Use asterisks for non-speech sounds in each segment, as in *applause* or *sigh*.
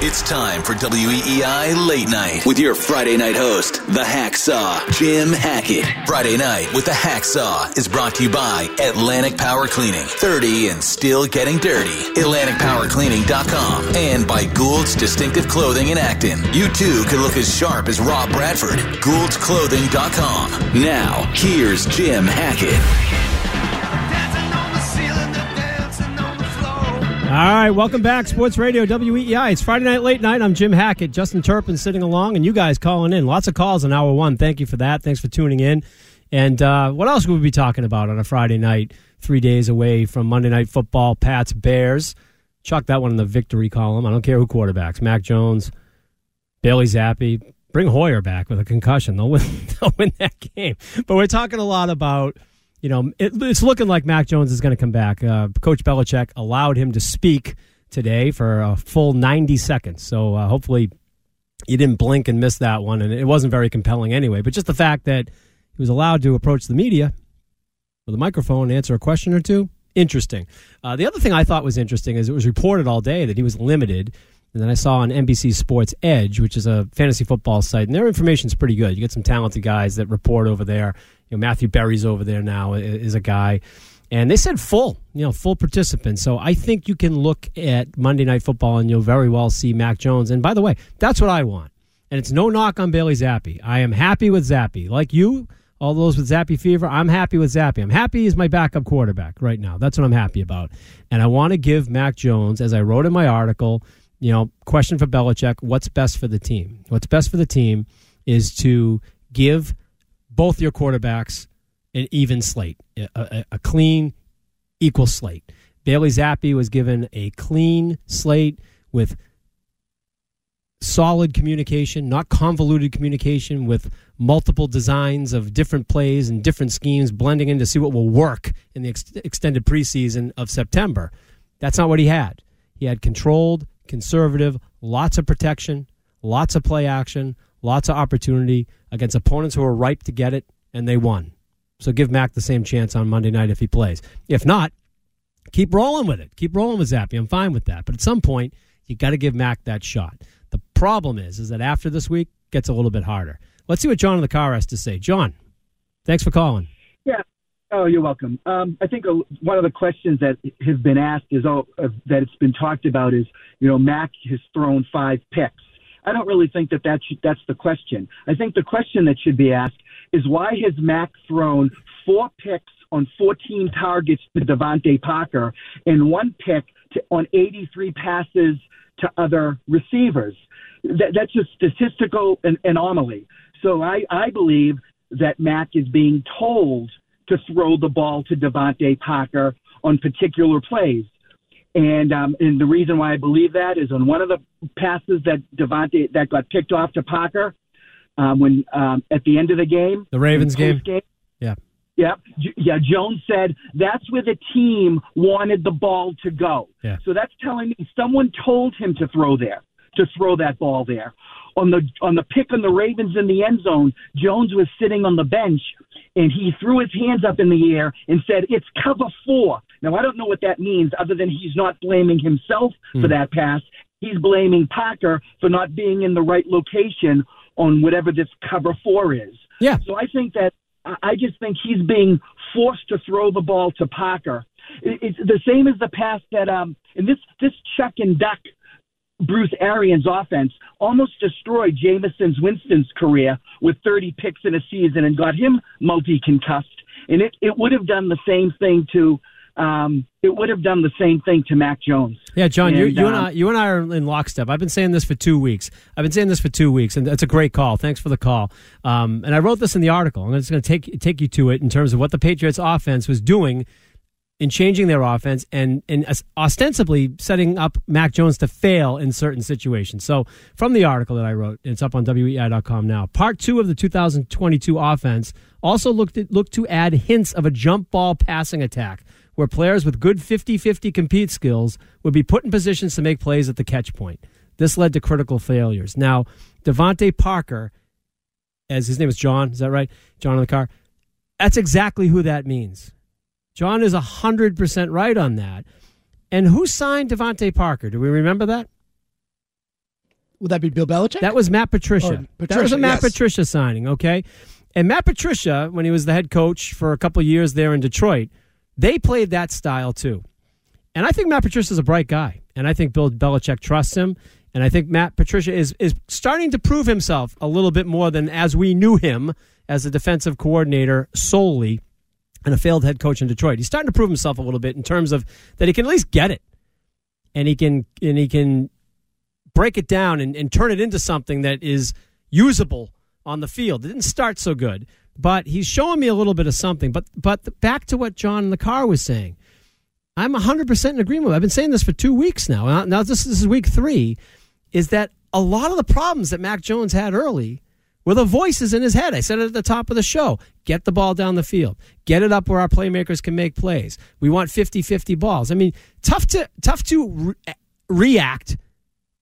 It's time for WEEI Late Night with your Friday night host, the Hacksaw, Jim Hackett. Friday night with the Hacksaw is brought to you by Atlantic Power Cleaning. 30 and still getting dirty. AtlanticPowerCleaning.com and by Gould's Distinctive Clothing in Acton. You too could look as sharp as Rob Bradford. Gould'sClothing.com. Now, here's Jim Hackett. All right, welcome back, Sports Radio WEEI. It's Friday night, late night. I'm Jim Hackett, Justin Turpin sitting along, and you guys calling in. Lots of calls in hour one. Thank you for that. Thanks for tuning in. And uh, what else would we be talking about on a Friday night, three days away from Monday Night Football, Pats, Bears? Chuck that one in the victory column. I don't care who quarterbacks. Mac Jones, Bailey Zappe. Bring Hoyer back with a concussion. They'll win, *laughs* they'll win that game. But we're talking a lot about you know, it, it's looking like Mac Jones is going to come back. Uh, Coach Belichick allowed him to speak today for a full 90 seconds. So uh, hopefully you didn't blink and miss that one. And it wasn't very compelling anyway. But just the fact that he was allowed to approach the media with a microphone answer a question or two, interesting. Uh, the other thing I thought was interesting is it was reported all day that he was limited. And then I saw on NBC Sports Edge, which is a fantasy football site, and their information is pretty good. You get some talented guys that report over there you know, Matthew Berry's over there now is a guy. And they said full, you know, full participants. So I think you can look at Monday Night Football and you'll very well see Mac Jones. And by the way, that's what I want. And it's no knock on Bailey Zappe. I am happy with Zappe. Like you, all those with Zappe fever, I'm happy with Zappe. I'm happy he's my backup quarterback right now. That's what I'm happy about. And I want to give Mac Jones, as I wrote in my article, you know, question for Belichick, what's best for the team? What's best for the team is to give – both your quarterbacks an even slate, a, a, a clean, equal slate. Bailey Zappe was given a clean slate with solid communication, not convoluted communication with multiple designs of different plays and different schemes blending in to see what will work in the ex- extended preseason of September. That's not what he had. He had controlled, conservative, lots of protection, lots of play action, lots of opportunity against opponents who are ripe to get it, and they won. So give Mac the same chance on Monday night if he plays. If not, keep rolling with it. Keep rolling with Zappe. I'm fine with that. But at some point, you got to give Mac that shot. The problem is, is that after this week, gets a little bit harder. Let's see what John in the car has to say. John, thanks for calling. Oh, you're welcome. Um, I think one of the questions that has been asked is, oh, uh, that it's been talked about is, you know, Mac has thrown five picks. I don't really think that, that should, that's the question. I think the question that should be asked is why has Mac thrown four picks on 14 targets to DeVante Parker and one pick to, on 83 passes to other receivers? That, that's a statistical an, anomaly. So I, I believe that Mac is being told to throw the ball to DeVante Parker on particular plays. And um, and the reason why I believe that is on one of the passes that DeVante that got picked off to Parker um, when um, at the end of the game, the Ravens game. game. Yeah. Yeah, yeah. Jones said that's where the team wanted the ball to go. Yeah. So that's telling me someone told him to throw there, to throw that ball there. On the on the pick on the Ravens in the end zone, Jones was sitting on the bench and he threw his hands up in the air and said, "It's cover four. Now I don't know what that means, other than he's not blaming himself for hmm. that pass. He's blaming Parker for not being in the right location on whatever this cover four is. Yeah. So I think that I just think he's being forced to throw the ball to Parker. It, it's the same as the pass that um and this this check and duck Bruce Arians offense almost destroyed Jameison's Winston's career with 30 picks in a season and got him multi concussed. And it, it would have done the same thing to um, it would have done the same thing to Mac Jones. Yeah, John, and, you, you um, and I, you and I are in lockstep. I've been saying this for two weeks. I've been saying this for two weeks, and that's a great call. Thanks for the call. Um, and I wrote this in the article. I'm just going to take take you to it in terms of what the Patriots' offense was doing in changing their offense and and ostensibly setting up Mac Jones to fail in certain situations. So, from the article that I wrote, it's up on weei.com now. Part two of the 2022 offense also looked at, looked to add hints of a jump ball passing attack where players with good 50-50 compete skills would be put in positions to make plays at the catch point. This led to critical failures. Now, DeVante Parker, as his name is John, is that right? John in the car. That's exactly who that means. John is 100% right on that. And who signed DeVante Parker? Do we remember that? Would that be Bill Belichick? That was Matt Patricia. Patricia, that was a Matt yes. Patricia signing, okay? And Matt Patricia, when he was the head coach for a couple years there in Detroit, they played that style too. And I think Matt Patricia is a bright guy. And I think Bill Belichick trusts him. And I think Matt Patricia is, is starting to prove himself a little bit more than as we knew him as a defensive coordinator solely and a failed head coach in Detroit. He's starting to prove himself a little bit in terms of that he can at least get it. And he can and he can break it down and, and turn it into something that is usable on the field. It didn't start so good, but he's showing me a little bit of something. But but back to what John in the car was saying. I'm 100% in agreement. I've been saying this for two weeks now. Now, now this, this is week three. Is that a lot of the problems that Mac Jones had early were the voices in his head? I said it at the top of the show. Get the ball down the field. Get it up where our playmakers can make plays. We want 50-50 balls. I mean, tough to tough to re- react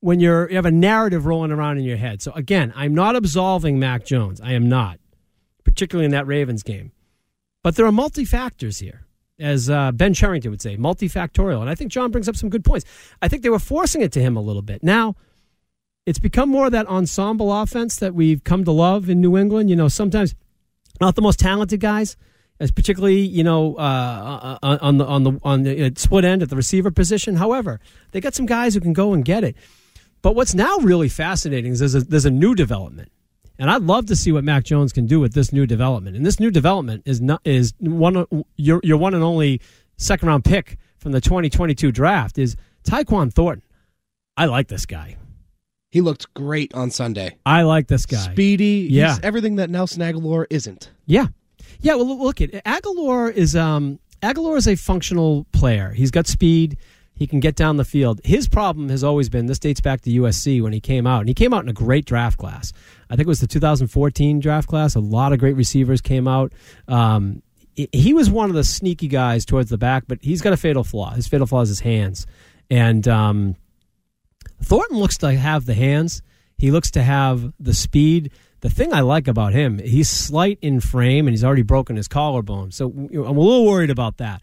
when you're you have a narrative rolling around in your head. So again, I'm not absolving Mac Jones. I am not, particularly in that Ravens game. But there are multi factors here, as uh, Ben Cherington would say, multifactorial. And I think John brings up some good points. I think they were forcing it to him a little bit. Now, it's become more of that ensemble offense that we've come to love in New England. You know, sometimes not the most talented guys, as particularly you know uh, uh, on the on the on the uh, split end at the receiver position. However, they got some guys who can go and get it. But what's now really fascinating is there's a, there's a new development, and I'd love to see what Mac Jones can do with this new development. And this new development is not is one your your one and only second round pick from the 2022 draft is Tyquan Thornton. I like this guy. He looked great on Sunday. I like this guy. Speedy. Yeah. He's everything that Nelson Agholor isn't. Yeah, yeah. Well, look- at Agholor is um Agholor is a functional player. He's got speed. He can get down the field. His problem has always been this dates back to USC when he came out, and he came out in a great draft class. I think it was the 2014 draft class. A lot of great receivers came out. Um, he- he was one of the sneaky guys towards the back, but he's got a fatal flaw. His fatal flaw is his hands, and um, Thornton looks to have the hands. He looks to have the speed. The thing I like about him, he's slight in frame and he's already broken his collarbone. So I'm a little worried about that.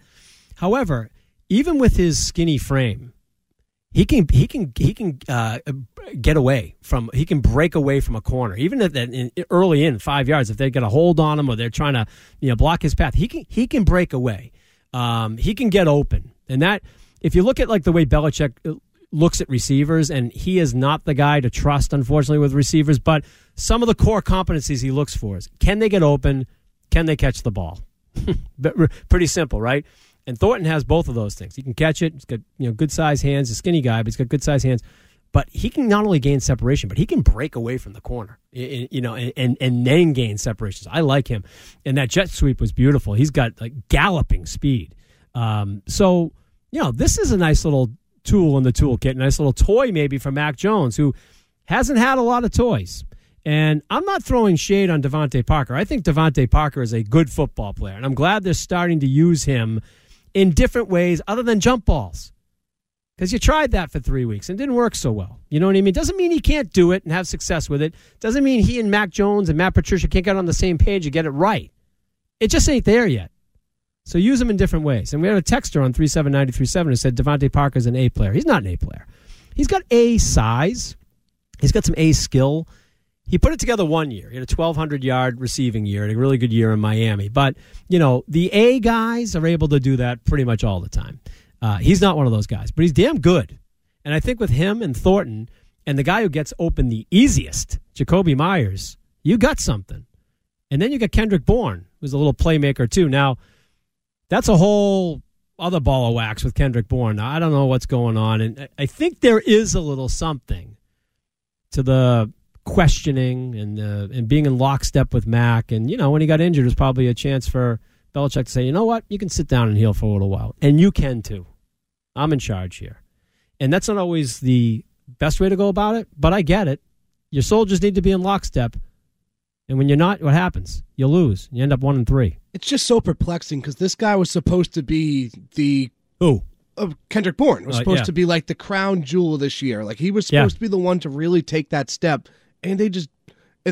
However, even with his skinny frame, he can he can he can uh, get away from he can break away from a corner even at that in, early in five yards if they get a hold on him or they're trying to you know block his path he can he can break away um, he can get open and that if you look at like the way Belichick looks at receivers and he is not the guy to trust unfortunately with receivers but some of the core competencies he looks for is can they get open can they catch the ball *laughs* pretty simple right and Thornton has both of those things. He can catch it. He's got you know good sized hands. He's a skinny guy, but he's got good sized hands. But he can not only gain separation, but he can break away from the corner, you know, and, and, and then gain separations. I like him, and that jet sweep was beautiful. He's got like galloping speed. Um, so you know, this is a nice little tool in the toolkit, nice little toy maybe for Mac Jones, who hasn't had a lot of toys. And I'm not throwing shade on DeVante Parker. I think DeVante Parker is a good football player, and I'm glad they're starting to use him in different ways other than jump balls. Because you tried that for three weeks and didn't work so well. You know what I mean? Doesn't mean he can't do it and have success with it. Doesn't mean he and Mac Jones and Matt Patricia can't get on the same page and get it right. It just ain't there yet. So use them in different ways. And we had a texter on 37937 who said DeVante Parker's an A player. He's not an A player. He's got A size. He's got some A skill. he put it together one year. He had a 1,200 yard receiving year and a really good year in Miami. But, you know, the A guys are able to do that pretty much all the time. Uh, he's not one of those guys, but he's damn good. And I think with him and Thornton and the guy who gets open the easiest, Jakobi Meyers, you got something. And then you got Kendrick Bourne, who's a little playmaker too. Now, that's a whole other ball of wax with Kendrick Bourne. I don't know what's going on. And I think there is a little something to the questioning and uh, and being in lockstep with Mac. And you know, when he got injured, it was probably a chance for Belichick to say, you know what, you can sit down and heal for a little while, and you can too. I'm in charge here, and that's not always the best way to go about it, but I get it. Your soldiers need to be in lockstep, and when you're not, what happens? You lose. You end up one and three. It's just so perplexing because this guy was supposed to be the who uh, Kendrick Bourne was Uh, supposed yeah. to be like the crown jewel this year. Like he was Yeah. supposed to be the one to really take that step, and they just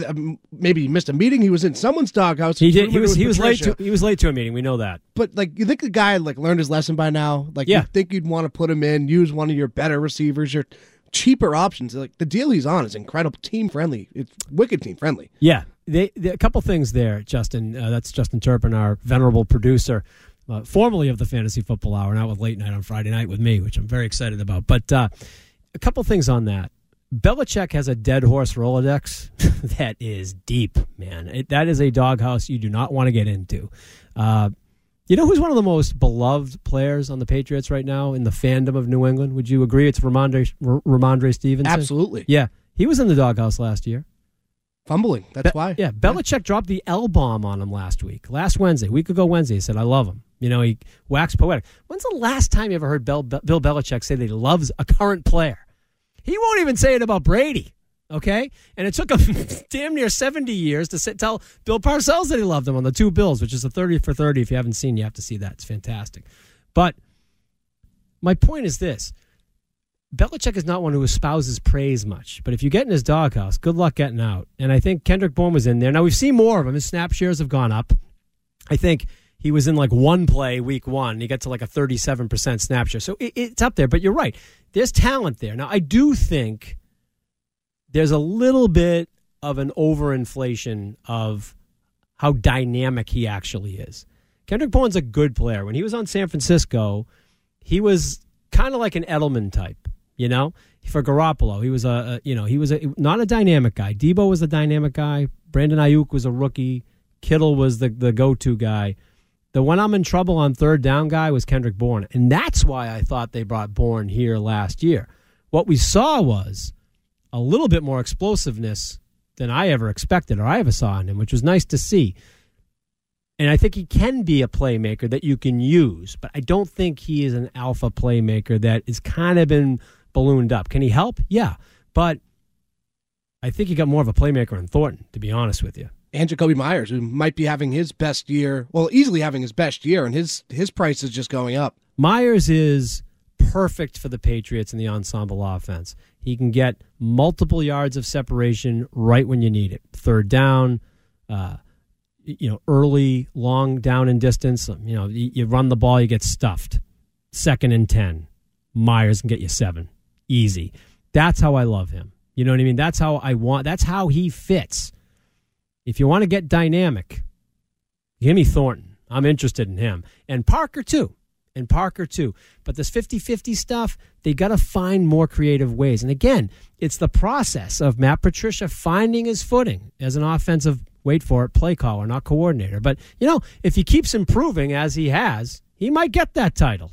um, maybe he missed a meeting. He was in someone's doghouse. He did. He was. He was late. To, he was late to a meeting. We know that. But like, you think the guy like learned his lesson by now? Like, Yeah. you think you'd want to put him in, use one of your better receivers, your cheaper options. Like the deal he's on is incredible, team friendly. It's wicked team friendly. Yeah, they, they, a couple things there, Justin. Uh, that's Justin Turpin, our venerable producer, uh, formerly of the Fantasy Football Hour, now with late night on Friday night with me, which I'm very excited about. But uh, a couple things on that. Belichick has a dead horse Rolodex *laughs* that is deep, man. It, that is a doghouse you do not want to get into. Uh, you know who's one of the most beloved players on the Patriots right now in the fandom of New England? Would you agree? It's Rhamondre, R- Rhamondre Stevenson. Absolutely. Yeah, he was in the doghouse last year. Fumbling. That's Be- why. Yeah, Belichick dropped the L bomb on him last week. Last Wednesday, week ago Wednesday, he said, I love him. You know, he waxed poetic. When's the last time you ever heard Bel- Bill Belichick say that he loves a current player? He won't even say it about Brady, okay? And it took him *laughs* damn near 70 years to sit, tell Bill Parcells that he loved him on the two Bills, which is a 30 for 30. If you haven't seen, you have to see that. It's fantastic. But my point is this Belichick is not one who espouses praise much, but if you get in his doghouse, good luck getting out. And I think Kendrick Bourne was in there. Now we've seen more of him. His snap shares have gone up. I think he was in like one play week one. He got to like a thirty-seven percent snap share, so it, it's up there. But you're right. There's talent there. Now I do think there's a little bit of an overinflation of how dynamic he actually is. Kendrick Bourne's a good player. When he was on San Francisco, he was kind of like an Edelman type, you know. For Garoppolo, he was a, a you know he was a, not a dynamic guy. Deebo was a dynamic guy. Brandon Aiyuk was a rookie. Kittle was the the go to guy. The one I'm in trouble on third down guy was Kendrick Bourne, and that's why I thought they brought Bourne here last year. What we saw was a little bit more explosiveness than I ever expected or I ever saw in him, which was nice to see. And I think he can be a playmaker that you can use, but I don't think he is an alpha playmaker that is kind of been ballooned up. Can he help? Yeah. But I think he got more of a playmaker in Thornton, to be honest with you. And Jakobi Meyers, who might be having his best year, well, easily having his best year, and his his price is just going up. Meyers is perfect for the Patriots in the ensemble offense. He can get multiple yards of separation right when you need it. Third down, uh, you know, early, long down and distance. You know, you, you run the ball, you get stuffed. Second and 10. Meyers can get you seven. Easy. That's how I love him. You know what I mean? That's how I want, that's how he fits. If you want to get dynamic, give me Thornton. I'm interested in him. And Parker, too. And Parker, too. But this 50 50 stuff, they got to find more creative ways. And again, it's the process of Matt Patricia finding his footing as an offensive, wait for it, play caller, not coordinator. But, you know, if he keeps improving as he has, he might get that title.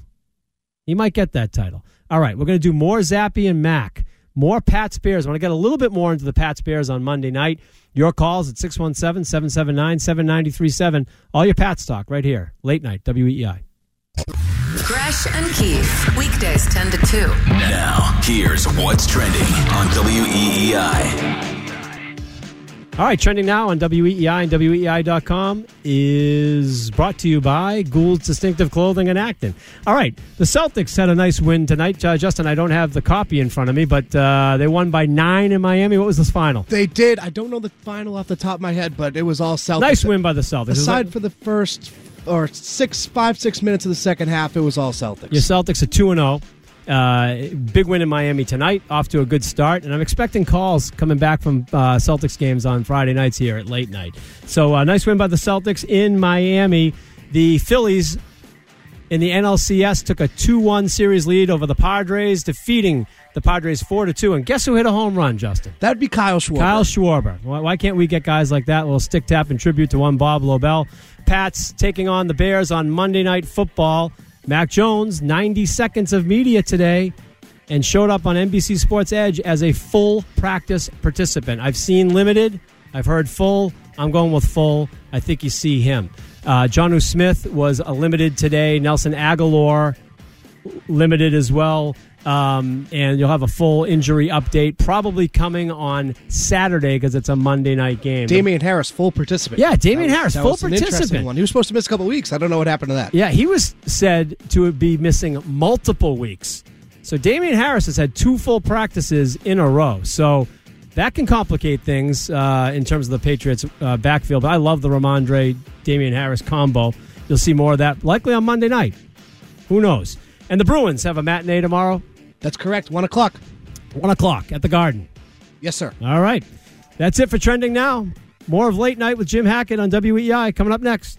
He might get that title. All right, we're going to do more Zappe and Mac. More Pats Bears. I want to get a little bit more into the Pats Bears on Monday night. Your calls at 617 779 7937. All your Pats talk right here. Late night, WEEI. Gresh and Keith, weekdays 10 to 2. Now, here's what's trending on WEEI. All right, trending now on WEEI and WEEI.com is brought to you by Gould's Distinctive Clothing and Acton. All right, the Celtics had a nice win tonight. Uh, Justin, I don't have the copy in front of me, but uh, they won by nine in Miami. What was this final? They did. I don't know the final off the top of my head, but it was all Celtics. Nice win by the Celtics. Aside like- for the first or six, five, six minutes of the second half, it was all Celtics. Your Celtics are 2 and 0. Uh, big win in Miami tonight, off to a good start, and I'm expecting calls coming back from uh, Celtics games on Friday nights here at late night. So, uh, nice win by the Celtics in Miami. The Phillies in the NLCS took a 2 1 series lead over the Padres, defeating the Padres 4 to 2. And guess who hit a home run, Justin? That'd be Kyle Schwarber. Kyle Schwarber. Why, why can't we get guys like that? A little stick tap in tribute to one Bob Lobel. Pats taking on the Bears on Monday Night Football. Mac Jones, 90 seconds of media today, and showed up on NBC Sports Edge as a full practice participant. I've seen limited, I've heard full. I'm going with full. I think you see him. Uh, Jonnu Smith was a limited today. Nelson Agholor, limited as well. Um, and you'll have a full injury update probably coming on Saturday because it's a Monday night game. Damien Harris, full participant. Yeah, Damien Harris, full participant. One. He was supposed to miss a couple weeks. I don't know what happened to that. Yeah, he was said to be missing multiple weeks. So Damien Harris has had two full practices in a row. So that can complicate things uh, in terms of the Patriots' uh, backfield. But I love the Rhamondre Damien Harris combo. You'll see more of that likely on Monday night. Who knows? And the Bruins have a matinee tomorrow. That's correct. One o'clock. One o'clock at the Garden. Yes, sir. All right. That's it for trending now. More of late night with Jim Hackett on WEEI coming up next.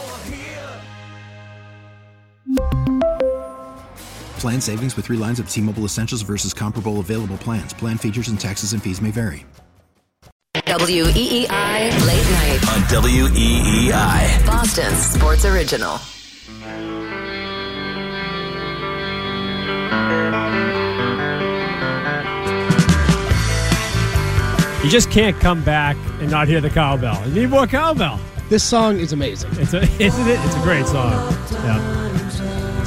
Plan savings with three lines of T Mobile Essentials versus comparable available plans. Plan features and taxes and fees may vary. WEEI E Late Night. On WEEI. Boston Sports Original. You just can't come back and not hear the cowbell. You need more cowbell. This song is amazing. It's a, *laughs* isn't it? It's a great song. Yeah.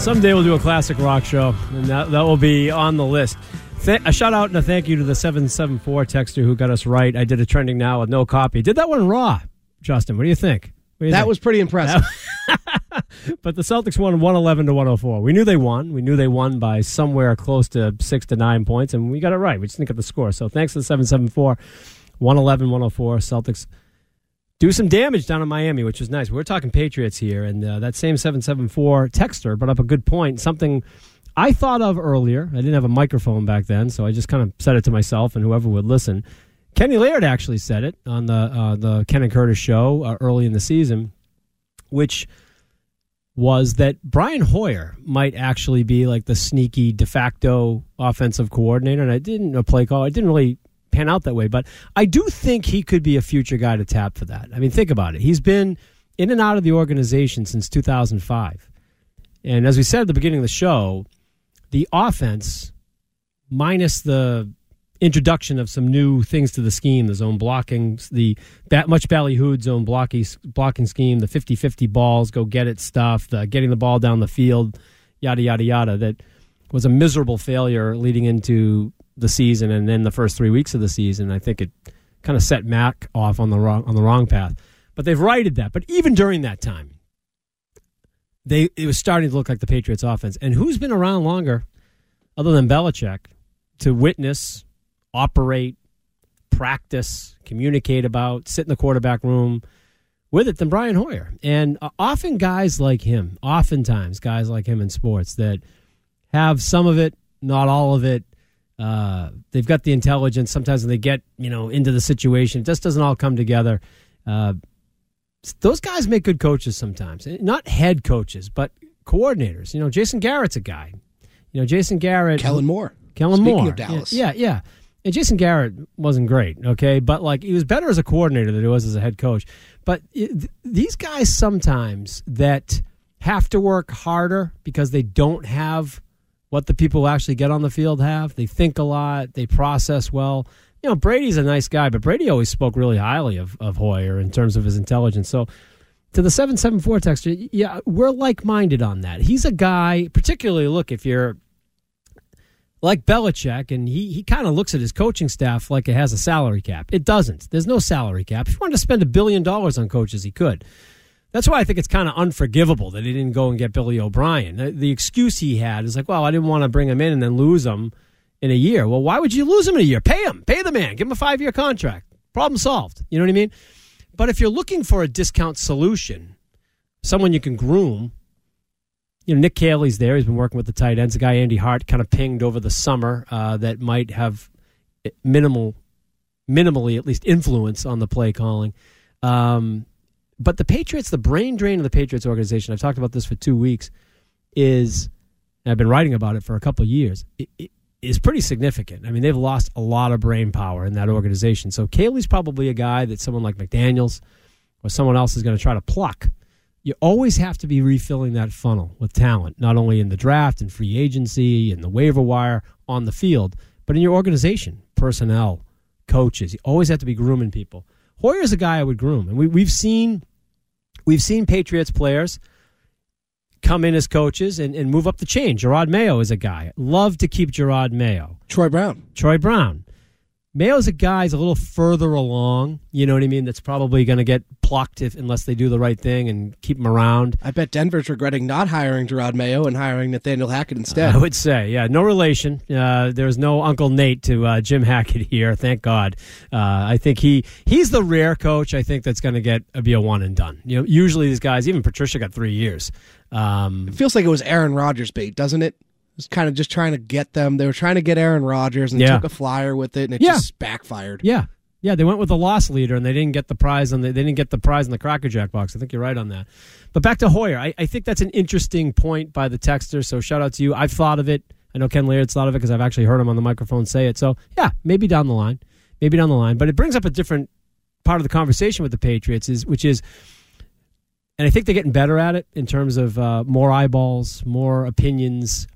Someday we'll do a classic rock show, and that, that will be on the list. Th- a shout out and a thank you to the 774 texter who got us right. I did a trending now with no copy. Did that one raw, Justin. What do you think? Do you That think? was pretty impressive. *laughs* but the Celtics won 111 to 104. We knew they won. We knew they won by somewhere close to six to nine points, and we got it right. We just didn't get the score. So thanks to the 774, 111 104. Celtics do some damage down in Miami, which is nice. We're talking Patriots here, and uh, that same 774 texter brought up a good point. Something I thought of earlier. I didn't have a microphone back then, so I just kind of said it to myself and whoever would listen. Kenny Laird actually said it on the uh, the Ken and Curtis show uh, early in the season, which was that Brian Hoyer might actually be like the sneaky de facto offensive coordinator. And I didn't a play call. I didn't really pan out that way, but I do think he could be a future guy to tap for that. I mean, think about it. He's been in and out of the organization since 2005. And as we said at the beginning of the show, the offense, minus the introduction of some new things to the scheme, the zone blocking, the that much ballyhooed zone blocking, blocking scheme, the 50-50 balls, go get it stuff, the getting the ball down the field, yada, yada, yada, that was a miserable failure leading into the season and then the first three weeks of the season. I think it kind of set Mac off on the wrong on the wrong path. But they've righted that. But even during that time, they it was starting to look like the Patriots offense. And who's been around longer other than Belichick to witness, operate, practice, communicate about, sit in the quarterback room with it than Brian Hoyer. And uh, often guys like him, oftentimes guys like him in sports that have some of it, not all of it. Uh, they've got the intelligence. Sometimes when they get you know into the situation, it just doesn't all come together. Uh, those guys make good coaches sometimes. Not head coaches, but coordinators. You know, Jason Garrett's a guy. You know, Jason Garrett, Kellen Moore. Kellen Speaking Moore. of Dallas. Yeah, yeah. yeah. And Jason Garrett wasn't great, okay, but like he was better as a coordinator than he was as a head coach. But it, these guys sometimes that have to work harder because they don't have what the people who actually get on the field have. They think a lot, they process well. You know, Brady's a nice guy, but Brady always spoke really highly of, of Hoyer in terms of his intelligence. So to the 774 texture, yeah, we're like minded on that. He's a guy, particularly, look, if you're like Belichick, and he, he kind of looks at his coaching staff like it has a salary cap. It doesn't. There's no salary cap. If he wanted to spend a billion dollars on coaches, he could. That's why I think it's kind of unforgivable that he didn't go and get Billy O'Brien. The, the excuse he had is like, well, I didn't want to bring him in and then lose him in a year. Well, why would you lose him in a year? Pay him. Pay the man. Give him a five year contract. Problem solved. You know what I mean? But if you're looking for a discount solution, someone you can groom, you know, Nick Caley's there. He's been working with the tight ends. A guy Andy Hart kind of pinged over the summer uh, that might have minimal, minimally at least influence on the play calling. Um, but the Patriots, the brain drain of the Patriots organization, I've talked about this for two weeks, is I've been writing about it for a couple years. It, it is pretty significant. I mean, they've lost a lot of brain power in that organization. So Caley's probably a guy that someone like McDaniels or someone else is going to try to pluck you always have to be refilling that funnel with talent, not only in the draft and free agency and the waiver wire on the field, but in your organization, personnel, coaches. You always have to be grooming people. Hoyer's a guy I would groom, and we, we've seen we've seen Patriots players come in as coaches and, and move up the chain. Gerard Mayo is a guy. Love to keep Gerard Mayo. Troy Brown. Troy Brown. Mayo's a guy's a little further along, you know what I mean, that's probably going to get plucked if, unless they do the right thing and keep him around. I bet Denver's regretting not hiring Jerod Mayo and hiring Nathaniel Hackett instead. I would say, yeah, no relation. Uh, there's no Uncle Nate to uh, Jim Hackett here, thank God. Uh, I think he he's the rare coach I think that's going to get be a one and done. You know, usually these guys, even Patricia got three years. Um, it feels like it was Aaron Rodgers bait, doesn't it? Was kind of just trying to get them. They were trying to get Aaron Rodgers and Yeah. took a flyer with it, and it Yeah. just backfired. Yeah, yeah, they went with the loss leader, and they didn't get the prize on the, they didn't get the prize in the Cracker Jack box. I think you're right on that. But back to Hoyer, I, I think that's an interesting point by the texter. So shout out to you. I've thought of it. I know Ken Laird's thought of it because I've actually heard him on the microphone say it. So yeah, maybe down the line, maybe down the line. But it brings up a different part of the conversation with the Patriots, is which is. And I think they're getting better at it in terms of uh, more eyeballs, more opinions,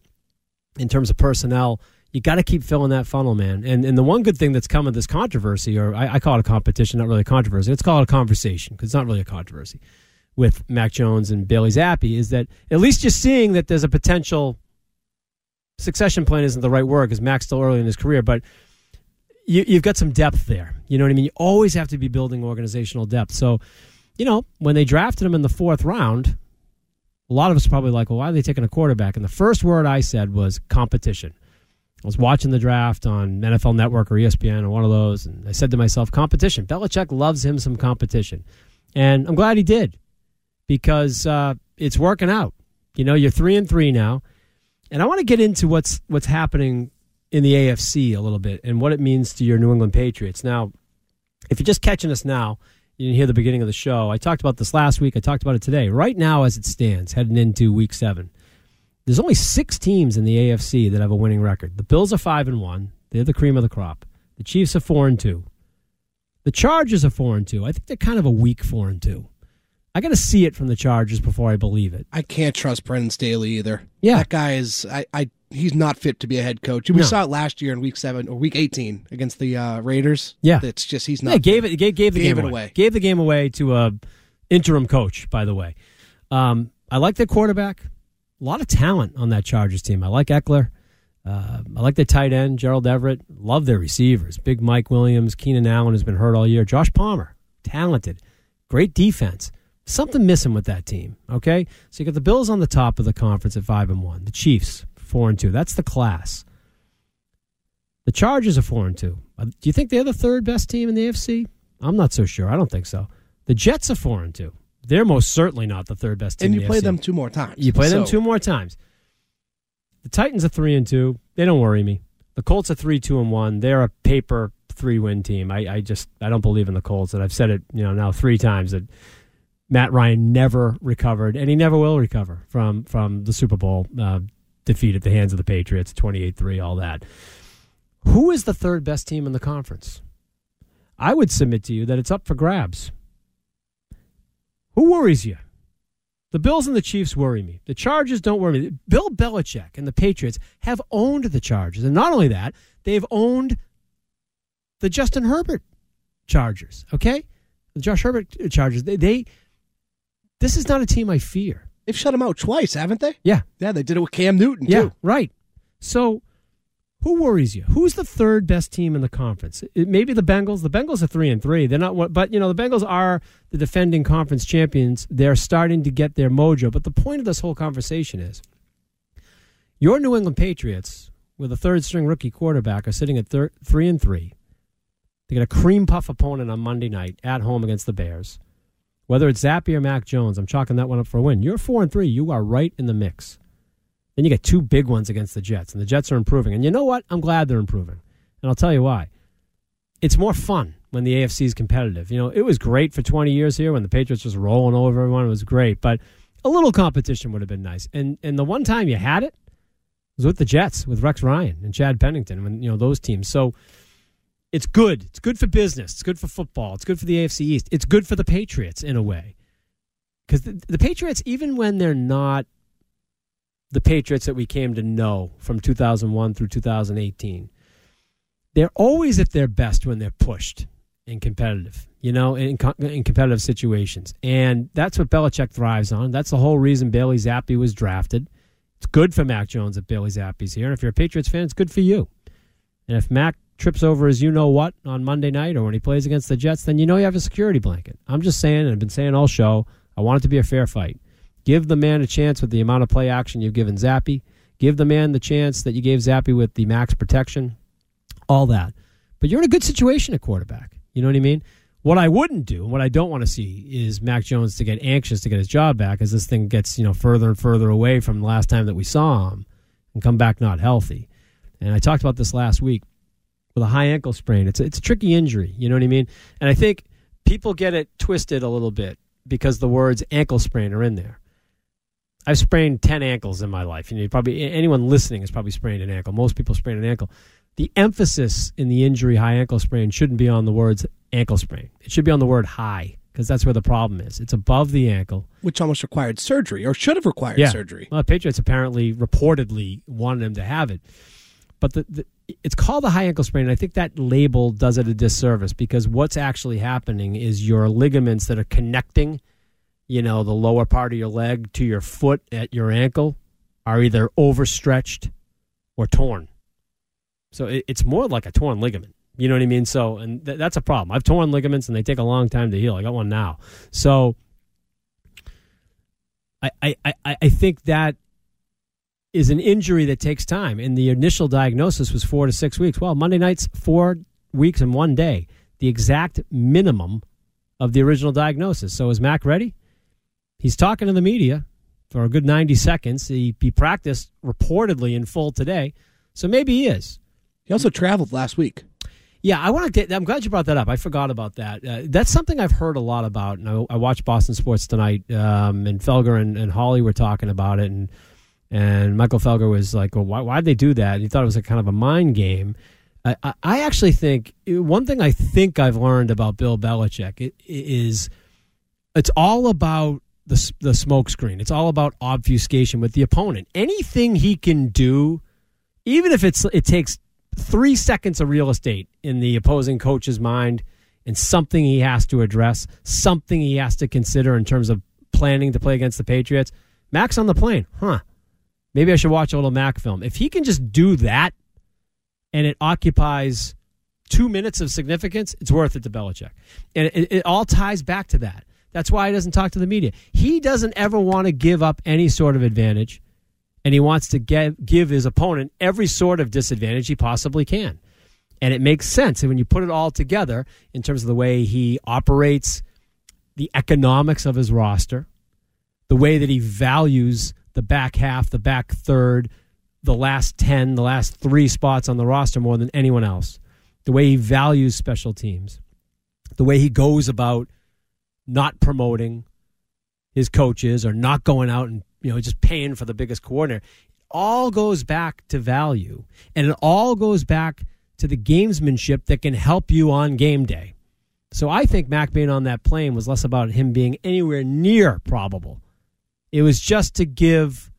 in terms of personnel, you got to keep filling that funnel, man. And and the one good thing that's come of this controversy, or I, I call it a competition, not really a controversy. Let's call it a conversation because it's not really a controversy with Mac Jones and Bailey Zappe, is that at least you're seeing that there's a potential succession plan isn't the right word because Mac's still early in his career, but you, you've got some depth there. You know what I mean? You always have to be building organizational depth. So, you know, when they drafted him in the fourth round, a lot of us are probably like, well, why are they taking a quarterback? And the first word I said was competition. I was watching the draft on NFL Network or ESPN or one of those, and I said to myself, competition. Belichick loves him some competition. And I'm glad he did because uh, it's working out. You know, you're three and three now. And I want to get into what's what's happening in the AFC a little bit and what it means to your New England Patriots. Now, if you're just catching us now, you didn't hear the beginning of the show. I talked about this last week. I talked about it today. Right now, as it stands, heading into week seven, there's only six teams in the AFC that have a winning record. The Bills are five and one. They're the cream of the crop. The Chiefs are four and two. The Chargers are four and two. I think they're kind of a weak four and two. I got to see it from the Chargers before I believe it. I can't trust Brandon Staley either. Yeah. that guy is. I, I he's not fit to be a head coach. We No. saw it last year in week seven or week eighteen against the uh, Raiders. Yeah. it's just he's not. Yeah, gave it gave, gave the Gave game away. away. Gave the game away to a interim coach. By the way, um, I like their quarterback. A lot of talent on that Chargers team. I like Ekeler. Uh, I like the tight end Gerald Everett. Love their receivers. Big Mike Williams, Keenan Allen has been hurt all year. Josh Palmer, talented, great defense. Something missing with that team. Okay, so you got the Bills on the top of the conference at five and one. The Chiefs four and two. That's the class. The Chargers are four and two. Uh, Do you think they're the third best team in the AFC? I'm not so sure. I don't think so. The Jets are four and two. They're most certainly not the third best team. and you play AFC. them two more times. You play them two more times. The Titans are three and two. They don't worry me. The Colts are three two and one. They're a paper three win team. I, I just I don't believe in the Colts, and I've said it you know now three times that Matt Ryan never recovered, and he never will recover from from the Super Bowl uh, defeat at the hands of the Patriots, twenty eight three, all that. Who is the third best team in the conference? I would submit to you that it's up for grabs. Who worries you? The Bills and the Chiefs worry me. The Chargers don't worry me. Bill Belichick and the Patriots have owned the Chargers. And not only that, they've owned the Justin Herbert Chargers, okay? The Josh Herbert Chargers. They, they this is not a team I fear. They've shut him out twice, haven't they? Yeah. Yeah, they did it with Cam Newton, Yeah, too. right. So who worries you? Who's the third best team in the conference? It, maybe the Bengals. The Bengals are three and three. They're not, but you know the Bengals are the defending conference champions. They're starting to get their mojo. But the point of this whole conversation is, your New England Patriots, with a third string rookie quarterback, are sitting at thir- three and three. They got a cream puff opponent on Monday night at home against the Bears. Whether it's Zappe or Mac Jones, I'm chalking that one up for a win. You're four and three. You are right in the mix. Then you get two big ones against the Jets, and the Jets are improving. And you know what? I'm glad they're improving. And I'll tell you why. It's more fun when the AFC is competitive. You know, it was great for 20 years here when the Patriots was rolling over everyone. It was great, but a little competition would have been nice. And and the one time you had it was with the Jets, with Rex Ryan and Chad Pennington, when you know those teams. So it's good. It's good for business. It's good for football. It's good for the AFC East. It's good for the Patriots in a way. Because the, the Patriots, even when they're not the Patriots that we came to know from 2001 through 2018, they're always at their best when they're pushed and competitive, you know, in, in competitive situations. And that's what Belichick thrives on. That's the whole reason Bailey Zappe was drafted. It's good for Mac Jones that Bailey Zappe's here. And if you're a Patriots fan, it's good for you. And if Mac trips over his you know what on Monday night or when he plays against the Jets, then you know you have a security blanket. I'm just saying, and I've been saying all show, I want it to be a fair fight. Give the man a chance with the amount of play action you've given Zappe. Give the man the chance that you gave Zappe with the max protection, all that. But you're in a good situation at quarterback. You know what I mean? What I wouldn't do, and what I don't want to see, is Mac Jones to get anxious to get his job back as this thing gets you know further and further away from the last time that we saw him, and come back not healthy. And I talked about this last week with a high ankle sprain. It's a, it's a tricky injury. You know what I mean? And I think people get it twisted a little bit because the words ankle sprain are in there. I've sprained ten ankles in my life. You know, you probably anyone listening has probably sprained an ankle. Most people sprain an ankle. The emphasis in the injury high ankle sprain shouldn't be on the words ankle sprain. It should be on the word high because that's where the problem is. It's above the ankle. Which almost required surgery or should have required yeah. surgery. Well, the Patriots apparently reportedly wanted him to have it, but the, the it's called a high ankle sprain. And I think that label does it a disservice because what's actually happening is your ligaments that are connecting, you know, the lower part of your leg to your foot at your ankle are either overstretched or torn. So it, it's more like a torn ligament. You know what I mean? So, and th- that's a problem. I've torn ligaments and they take a long time to heal. I got one now. So, I, I, I, I think that is an injury that takes time. And the initial diagnosis was four to six weeks. Well, Monday night's four weeks and one day, the exact minimum of the original diagnosis. So is Mac ready? He's talking to the media for a good 90 seconds. He, he practiced reportedly in full today. So maybe he is. He also traveled last week. Yeah, I want to get. I'm glad you brought that up. I forgot about that. Uh, that's something I've heard a lot about, and I, I watched Boston sports tonight. Um, and Felger and, and Holley were talking about it, and and Michael Felger was like, "Well, why why'd they do that?" And he thought it was a kind of a mind game. I, I, actually think one thing I think I've learned about Bill Belichick it, is it's all about the the smoke screen. It's all about obfuscation with the opponent. Anything he can do, even if it's it takes three seconds of real estate in the opposing coach's mind and something he has to address, something he has to consider in terms of planning to play against the Patriots. Max on the plane. Huh. Maybe I should watch a little Mac film. If he can just do that and it occupies two minutes of significance, it's worth it to Belichick. And it, it all ties back to that. That's why he doesn't talk to the media. He doesn't ever want to give up any sort of advantage and he wants to get, give his opponent every sort of disadvantage he possibly can. And it makes sense. And when you put it all together in terms of the way he operates, the economics of his roster, the way that he values the back half, the back third, the last 10, the last three spots on the roster more than anyone else, the way he values special teams, the way he goes about not promoting his coaches or not going out and you know, just paying for the biggest coordinator. All goes back to value, and it all goes back to the gamesmanship that can help you on game day. So I think Mac being on that plane was less about him being anywhere near probable. It was just to give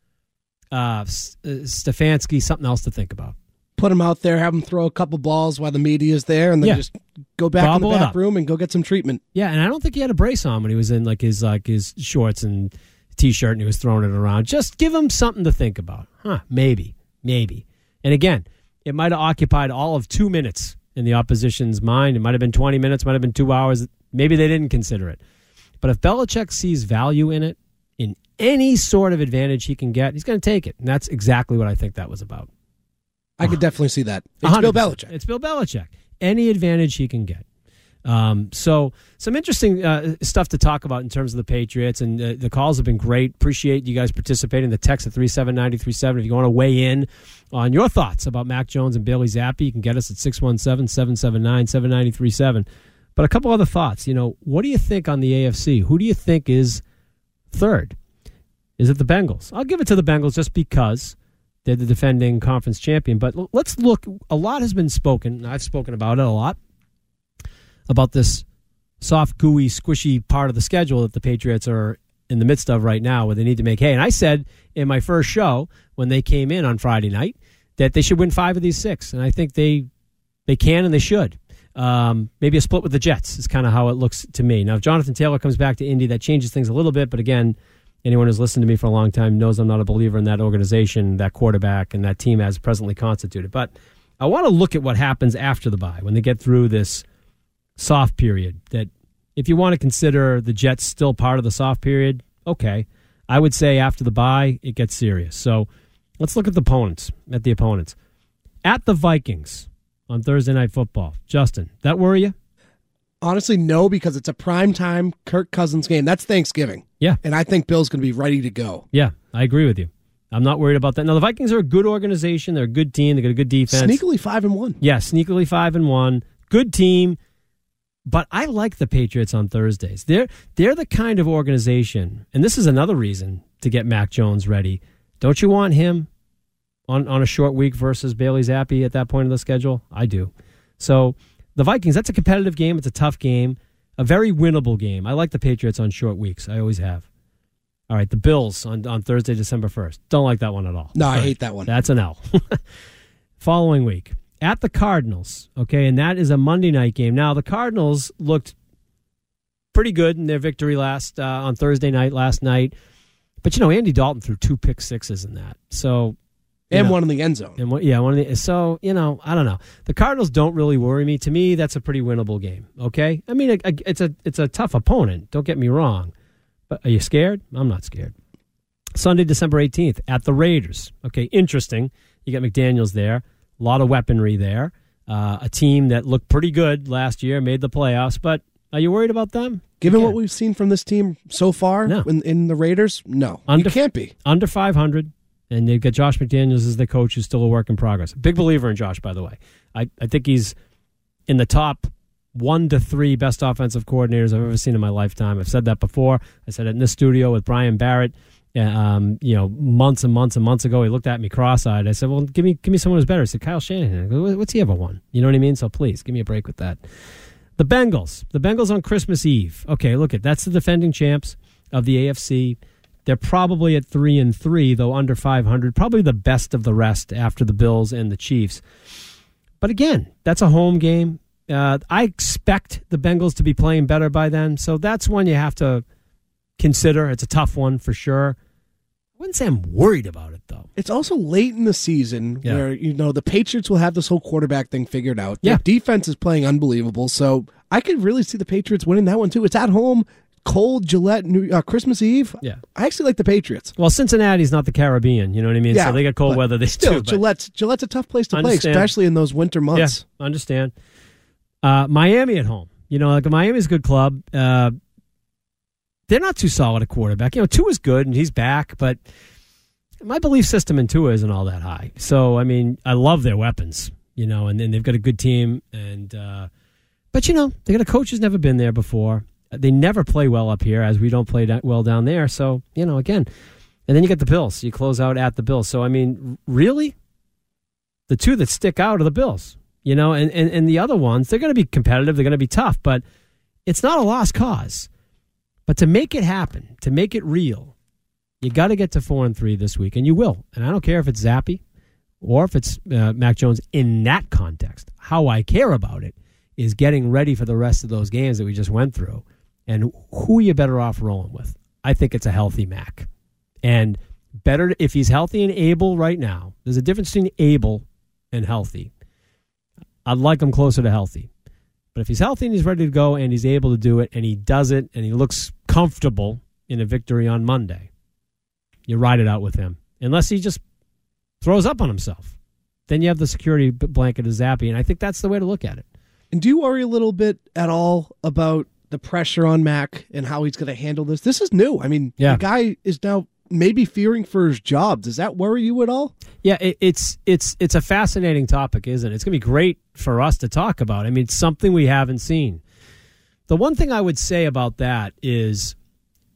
uh, Stefanski something else to think about. Put him out there, have him throw a couple balls while the media is there, and then Yeah. just go back Bobble in the back room and go get some treatment. Yeah, and I don't think he had a brace on when he was in like his like his shorts and t-shirt and he was throwing it around. Just give him something to think about. Huh, maybe. Maybe. And again, it might have occupied all of 2 minutes in the opposition's mind. It might have been 20 minutes, might have been 2 hours. Maybe they didn't consider it. But if Belichick sees value in it, any sort of advantage he can get, he's going to take it. And that's exactly what I think that was about. I could definitely see that. It's Bill 100%. Belichick. It's Bill Belichick. Any advantage he can get. Um, so some interesting uh, stuff to talk about in terms of the Patriots, and uh, the calls have been great. Appreciate you guys participating. The text at three seven ninety three seven. If you want to weigh in on your thoughts about Mac Jones and Bailey Zappe, you can get us at 617-779-7937. But a couple other thoughts. You know, what do you think on the AFC? Who do you think is third? Is it the Bengals? I'll give it to the Bengals just because they're the defending conference champion. But let's look. A lot has been spoken. I've spoken about it a lot about this soft, gooey, squishy part of the schedule that the Patriots are in the midst of right now, where they need to make hay. And I said in my first show when they came in on Friday night that they should win five of these six, and I think they they can and they should. Um, maybe a split with the Jets is kind of how it looks to me. Now, if Jonathan Taylor comes back to Indy, that changes things a little bit. But again, anyone who's listened to me for a long time knows I'm not a believer in that organization, that quarterback, and that team as presently constituted. But I want to look at what happens after the bye when they get through this soft period. That if you want to consider the Jets still part of the soft period, okay. I would say after the bye, it gets serious. So let's look at the opponents. At the opponents, at the Vikings on Thursday Night Football. Justin, that worry you? Honestly, no, because it's a prime time Kirk Cousins game. That's Thanksgiving. Yeah. And I think Bill's going to be ready to go. Yeah, I agree with you. I'm not worried about that. Now the Vikings are a good organization. They're a good team. They got a good defense. Sneakily five and one. Yeah, sneakily five and one. Good team. But I like the Patriots on Thursdays. They're they're the kind of organization, and this is another reason to get Mac Jones ready. Don't you want him on, on a short week versus Bailey Zappe at that point of the schedule? I do. So the Vikings, that's a competitive game. It's a tough game, a very winnable game. I like the Patriots on short weeks. I always have. All right, the Bills on, on Thursday, December 1st. Don't like that one at all. No, I All right, hate that one. That's an L. *laughs* Following week, at the Cardinals, okay, and that is a Monday night game. Now, the Cardinals looked pretty good in their victory last uh, on Thursday night, last night. But, you know, Andy Dalton threw two pick sixes in that. So, And know, one in the end zone. and one, yeah, one of the. So you know, I don't know. The Cardinals don't really worry me. To me, that's a pretty winnable game. Okay, I mean, it's a it's a tough opponent. Don't get me wrong, but are you scared? I'm not scared. Sunday, December 18th, at the Raiders. Okay, interesting. You got McDaniels there. A lot of weaponry there. Uh, a team that looked pretty good last year, made the playoffs. But are you worried about them? Given what we've seen from this team so far No. in, in the Raiders, no. Under- you can't be. under 500 and they've got josh mcdaniels as the coach who's still a work in progress. Big believer in josh by the way. I, I think he's in the top one to three best offensive coordinators i've ever seen in my lifetime. I've said that before. I said it in this studio with brian barrett uh, um, you know months and months and months ago. He looked at me cross-eyed. I said well give me give me someone who's better. I said kyle shanahan. Go, what's he ever won? You know what i mean? So please give me a break with that. The Bengals. The Bengals on Christmas Eve. Okay, look at that's the defending champs of the AFC. They're probably at three and three, though under five hundred. Probably the best of the rest after the Bills and the Chiefs. But again, that's a home game. Uh, I expect the Bengals to be playing better by then, so that's one you have to consider. It's a tough one for sure. I wouldn't say I'm worried about it though. It's also late in the season Yeah. where you know the Patriots will have this whole quarterback thing figured out. Yeah. Their defense is playing unbelievable, so I could really see the Patriots winning that one too. It's at home, cold Gillette, New, uh, Christmas Eve. Yeah. I actually like the Patriots. Well, Cincinnati's not the Caribbean, you know what I mean? Yeah, so they got cold weather. They still too, Gillette's Gillette's a tough place to play, especially in those winter months. Yeah, understand. Uh, Miami at home. You know, like Miami's a good club. Uh, they're not too solid a quarterback. You know, Tua is good and he's back, but my belief system in Tua isn't all that high. So, I mean, I love their weapons. You know, and then they've got a good team, and uh, but you know, they got a coach who's never been there before. They never play well up here, as we don't play well down there. So, you know, again, and then you get the Bills. You close out at the Bills. So, I mean, really, the two that stick out are the Bills. You know, and, and, and the other ones, they're going to be competitive, they're going to be tough, but it's not a lost cause. But to make it happen, to make it real, you got to get to four and three this week, and you will. And I don't care if it's Zappe or if it's uh, Mac Jones in that context. How I care about it is getting ready for the rest of those games that we just went through, and who you better off rolling with. I think it's a healthy Mac, and better if he's healthy and able right now. There's a difference between able and healthy. I'd like him closer to healthy. But if he's healthy and he's ready to go and he's able to do it and he does it and he looks comfortable in a victory on Monday, you ride it out with him. Unless he just throws up on himself. Then you have the security blanket of Zappe, and I think that's the way to look at it. And do you worry a little bit at all about the pressure on Mac and how he's going to handle this? This is new. I mean, Yeah. the guy is now maybe fearing for his job. Does that worry you at all? Yeah, it, it's it's it's a fascinating topic, isn't it? It's going to be great for us to talk about. I mean, it's something we haven't seen. The one thing I would say about that is,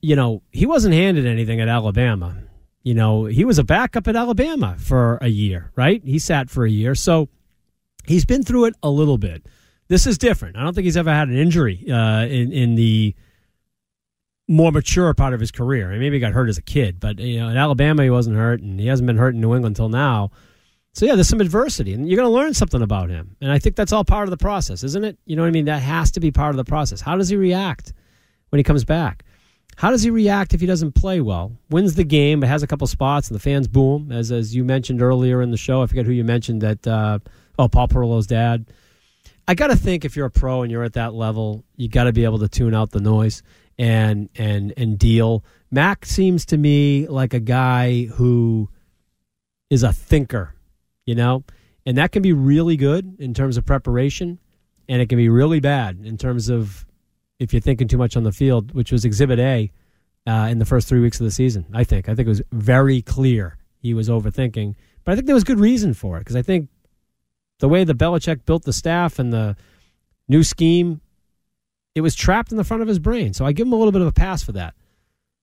you know, he wasn't handed anything at Alabama. You know, he was a backup at Alabama for a year, right? He sat for a year, so he's been through it a little bit. This is different. I don't think he's ever had an injury uh, in in the more mature part of his career. I mean, maybe he got hurt as a kid, but you know, in Alabama he wasn't hurt, and he hasn't been hurt in New England until now. So yeah, there's some adversity, and you're going to learn something about him. And I think that's all part of the process, isn't it? You know what I mean? That has to be part of the process. How does he react when he comes back? How does he react if he doesn't play well? Wins the game, but has a couple spots, and the fans boo him, as as you mentioned earlier in the show. I forget who you mentioned that. Uh, oh, Paul Perillo's dad. I got to think if you're a pro and you're at that level, you got to be able to tune out the noise and and and deal. Mac seems to me like a guy who is a thinker, you know, and that can be really good in terms of preparation, and it can be really bad in terms of if you're thinking too much on the field, which was Exhibit A uh, in the first three weeks of the season. I think I think it was very clear he was overthinking, but I think there was good reason for it because I think the way the Belichick built the staff and the new scheme, it was trapped in the front of his brain. So I give him a little bit of a pass for that.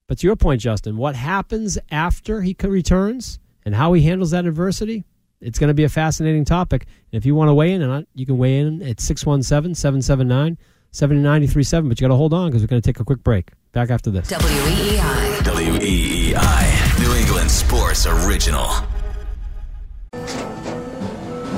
But to your point, Justin, what happens after he returns and how he handles that adversity, it's going to be a fascinating topic. And if you want to weigh in on it, you can weigh in at 617 779 7937. But you got to hold on because we're going to take a quick break. Back after this. WEEI. WEEI, New England Sports Original.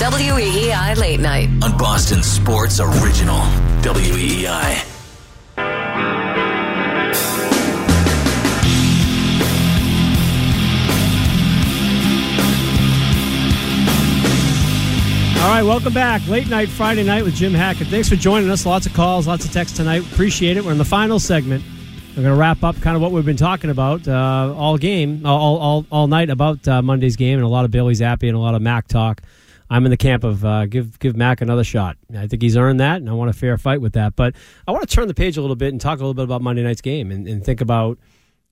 WEEI Late Night. On Boston Sports Original. WEEI. All right, welcome back. Late night Friday night with Jim Hackett. Thanks for joining us. Lots of calls, lots of texts tonight. Appreciate it. We're in the final segment. We're going to wrap up kind of what we've been talking about uh, all game, all, all, all night about uh, Monday's game, and a lot of Bailey Zappe and a lot of Mac talk. I'm in the camp of uh, give give Mac another shot. I think he's earned that, and I want a fair fight with that. But I want to turn the page a little bit and talk a little bit about Monday night's game and, and think about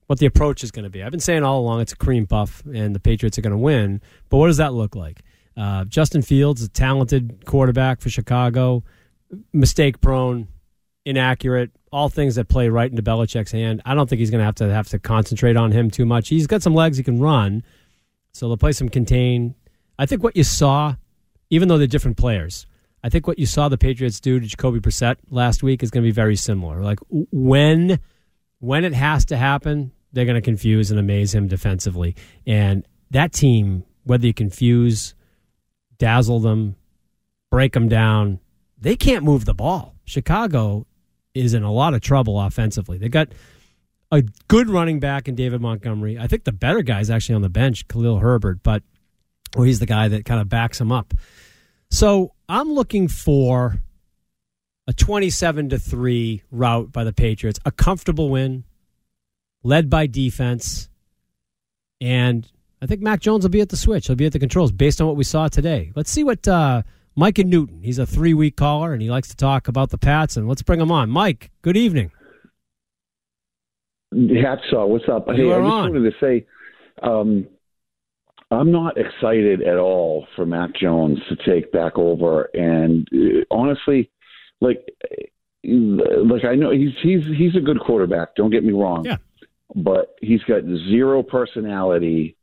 what the approach is going to be. I've been saying all along it's a cream puff, and the Patriots are going to win. But what does that look like? Uh, Justin Fields, a talented quarterback for Chicago, mistake prone, inaccurate, all things that play right into Belichick's hand. I don't think he's going to have to have to concentrate on him too much. He's got some legs, he can run, so they'll play some contain. I think what you saw, even though they're different players, I think what you saw the Patriots do to Jacoby Brissett last week is going to be very similar. Like when when it has to happen, they're going to confuse and amaze him defensively, and that team, whether you confuse dazzle them, break them down. They can't move the ball. Chicago is in a lot of trouble offensively. They got a good running back in David Montgomery. I think the better guy is actually on the bench, Khalil Herbert, but he's the guy that kind of backs him up. So I'm looking for a 27 to 3 route by the Patriots, a comfortable win, led by defense. And I think Mac Jones will be at the switch. He'll be at the controls based on what we saw today. Let's see what uh, Mike and Newton. He's a three week caller and he likes to talk about the Pats. And let's bring him on. Mike, good evening. Hacksaw, what's up? You hey, I just on. wanted to say, um, I'm not excited at all for Mac Jones to take back over. And uh, honestly, like, like I know he's he's he's a good quarterback. Don't get me wrong. Yeah. But he's got zero personality,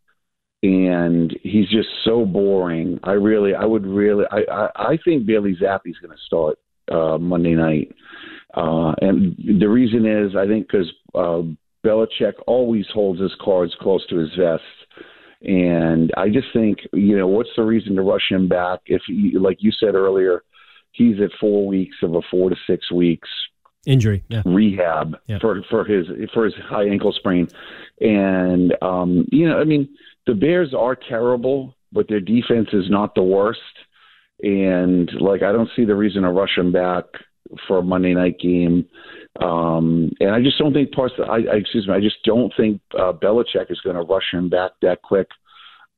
and he's just so boring. I really, I would really, I I, I think Bailey Zappe's going to start uh, Monday night. Uh, and the reason is, I think, because uh, Belichick always holds his cards close to his vest. And I just think, you know, what's the reason to rush him back? If, he, like you said earlier, he's at four weeks of a four to six weeks Injury. Yeah. rehab Yeah. for for his for his high ankle sprain, and um, you know, I mean, the Bears are terrible, but their defense is not the worst, and like I don't see the reason to rush him back for a Monday night game, um, and I just don't think parts. I, I excuse me, I just don't think uh, Belichick is going to rush him back that quick.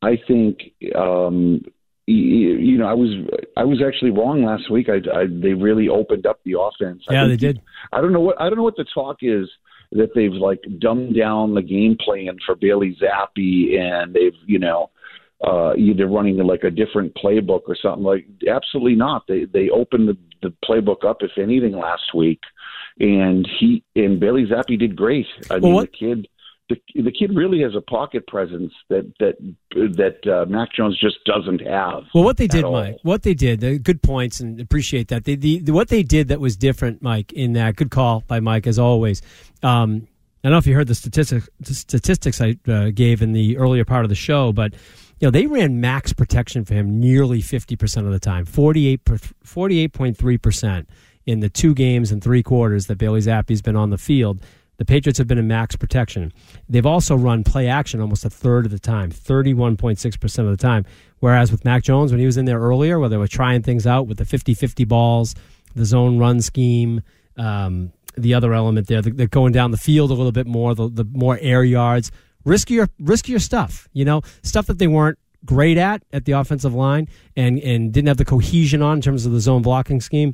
I think um, you know I was I was actually wrong last week. I, I they really opened up the offense. Yeah, they did. I don't know what I don't know what the talk is that they've like dumbed down the game plan for Bailey Zappe and they've you know uh either running like a different playbook or something like absolutely not. They they opened the, the playbook up if anything last week and he and Bailey Zappe did great. I Well, mean what- the kid the, the kid really has a pocket presence that that that uh, Mac Jones just doesn't have Well, what they did, all. Mike, what they did, uh, good points, and appreciate that. They, the, the, what they did that was different, Mike, in that good call by Mike as always. Um, I don't know if you heard the statistics the statistics I uh, gave in the earlier part of the show, but you know they ran max protection for him nearly fifty percent of the time, 48.3 percent in the two games and three quarters that Bailey Zappe's been on the field. The Patriots have been in max protection. They've also run play action almost a third of the time, 31.6% of the time. Whereas with Mac Jones, when he was in there earlier, where they were trying things out with the 50 50 balls, the zone run scheme, um, the other element there, they're going down the field a little bit more, the, the more air yards, riskier, riskier stuff, you know, stuff that they weren't great at at the offensive line and, and didn't have the cohesion on in terms of the zone blocking scheme.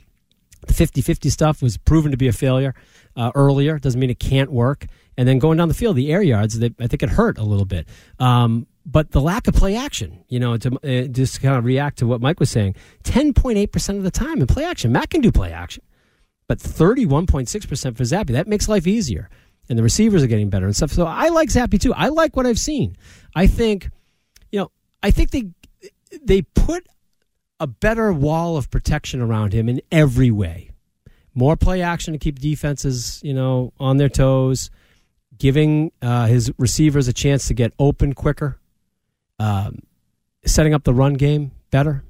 The 50 50 stuff was proven to be a failure uh, earlier. Doesn't mean it can't work. And then going down the field, the air yards, they, I think it hurt a little bit. Um, but the lack of play action, you know, to uh, just kind of react to what Mike was saying, 10.8% of the time in play action. Matt can do play action, but 31.6% for Zappe. That makes life easier. And the receivers are getting better and stuff. So I like Zappe too. I like what I've seen. I think, you know, I think they they put a better wall of protection around him in every way. More play action to keep defenses, you know, on their toes, giving uh, his receivers a chance to get open quicker, um, setting up the run game better.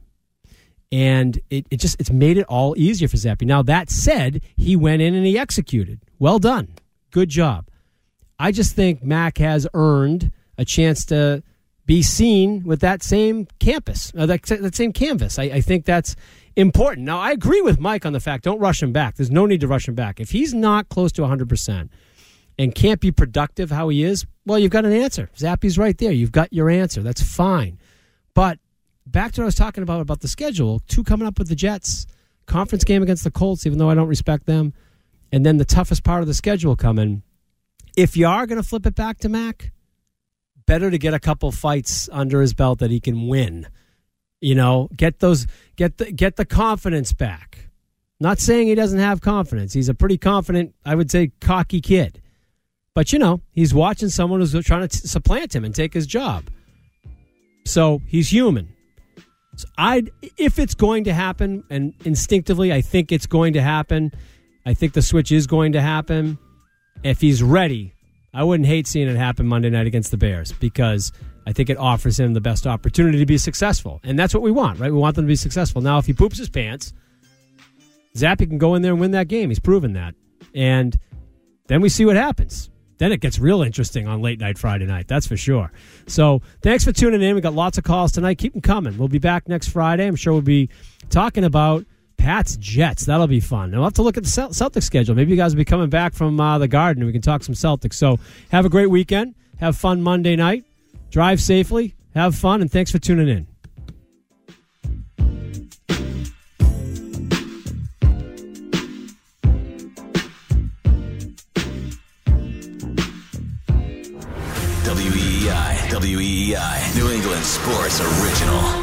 And it, it just it's made it all easier for Zappe. Now that said, he went in and he executed. Well done. Good job. I just think Mac has earned a chance to be seen with that same campus, uh, that, that same canvas. I, I think that's important. Now, I agree with Mike on the fact don't rush him back. There's no need to rush him back. If he's not close to 100% and can't be productive how he is, well, you've got an answer. Zappe's right there. You've got your answer. That's fine. But back to what I was talking about about the schedule, two coming up with the Jets, conference game against the Colts, even though I don't respect them, and then the toughest part of the schedule coming. If you are going to flip it back to Mac, better to get a couple fights under his belt that he can win. You know, get those get the get the confidence back. Not saying he doesn't have confidence. He's a pretty confident, I would say, cocky kid. But you know, he's watching someone who's trying to supplant him and take his job. So he's human. So I, if it's going to happen, and instinctively, I think it's going to happen. I think the switch is going to happen. If he's ready, I wouldn't hate seeing it happen Monday night against the Bears because I think it offers him the best opportunity to be successful. And that's what we want, right? We want them to be successful. Now, if he poops his pants, Zappe can go in there and win that game. He's proven that. And then we see what happens. Then it gets real interesting on late night Friday night. That's for sure. So thanks for tuning in. We got lots of calls tonight. Keep them coming. We'll be back next Friday. I'm sure we'll be talking about Pats Jets. That'll be fun. And we'll have to look at the Celtics schedule. Maybe you guys will be coming back from uh, the Garden and we can talk some Celtics. So have a great weekend. Have fun Monday night. Drive safely. Have fun. And thanks for tuning in. WEEI, WEEI, New England Sports Original.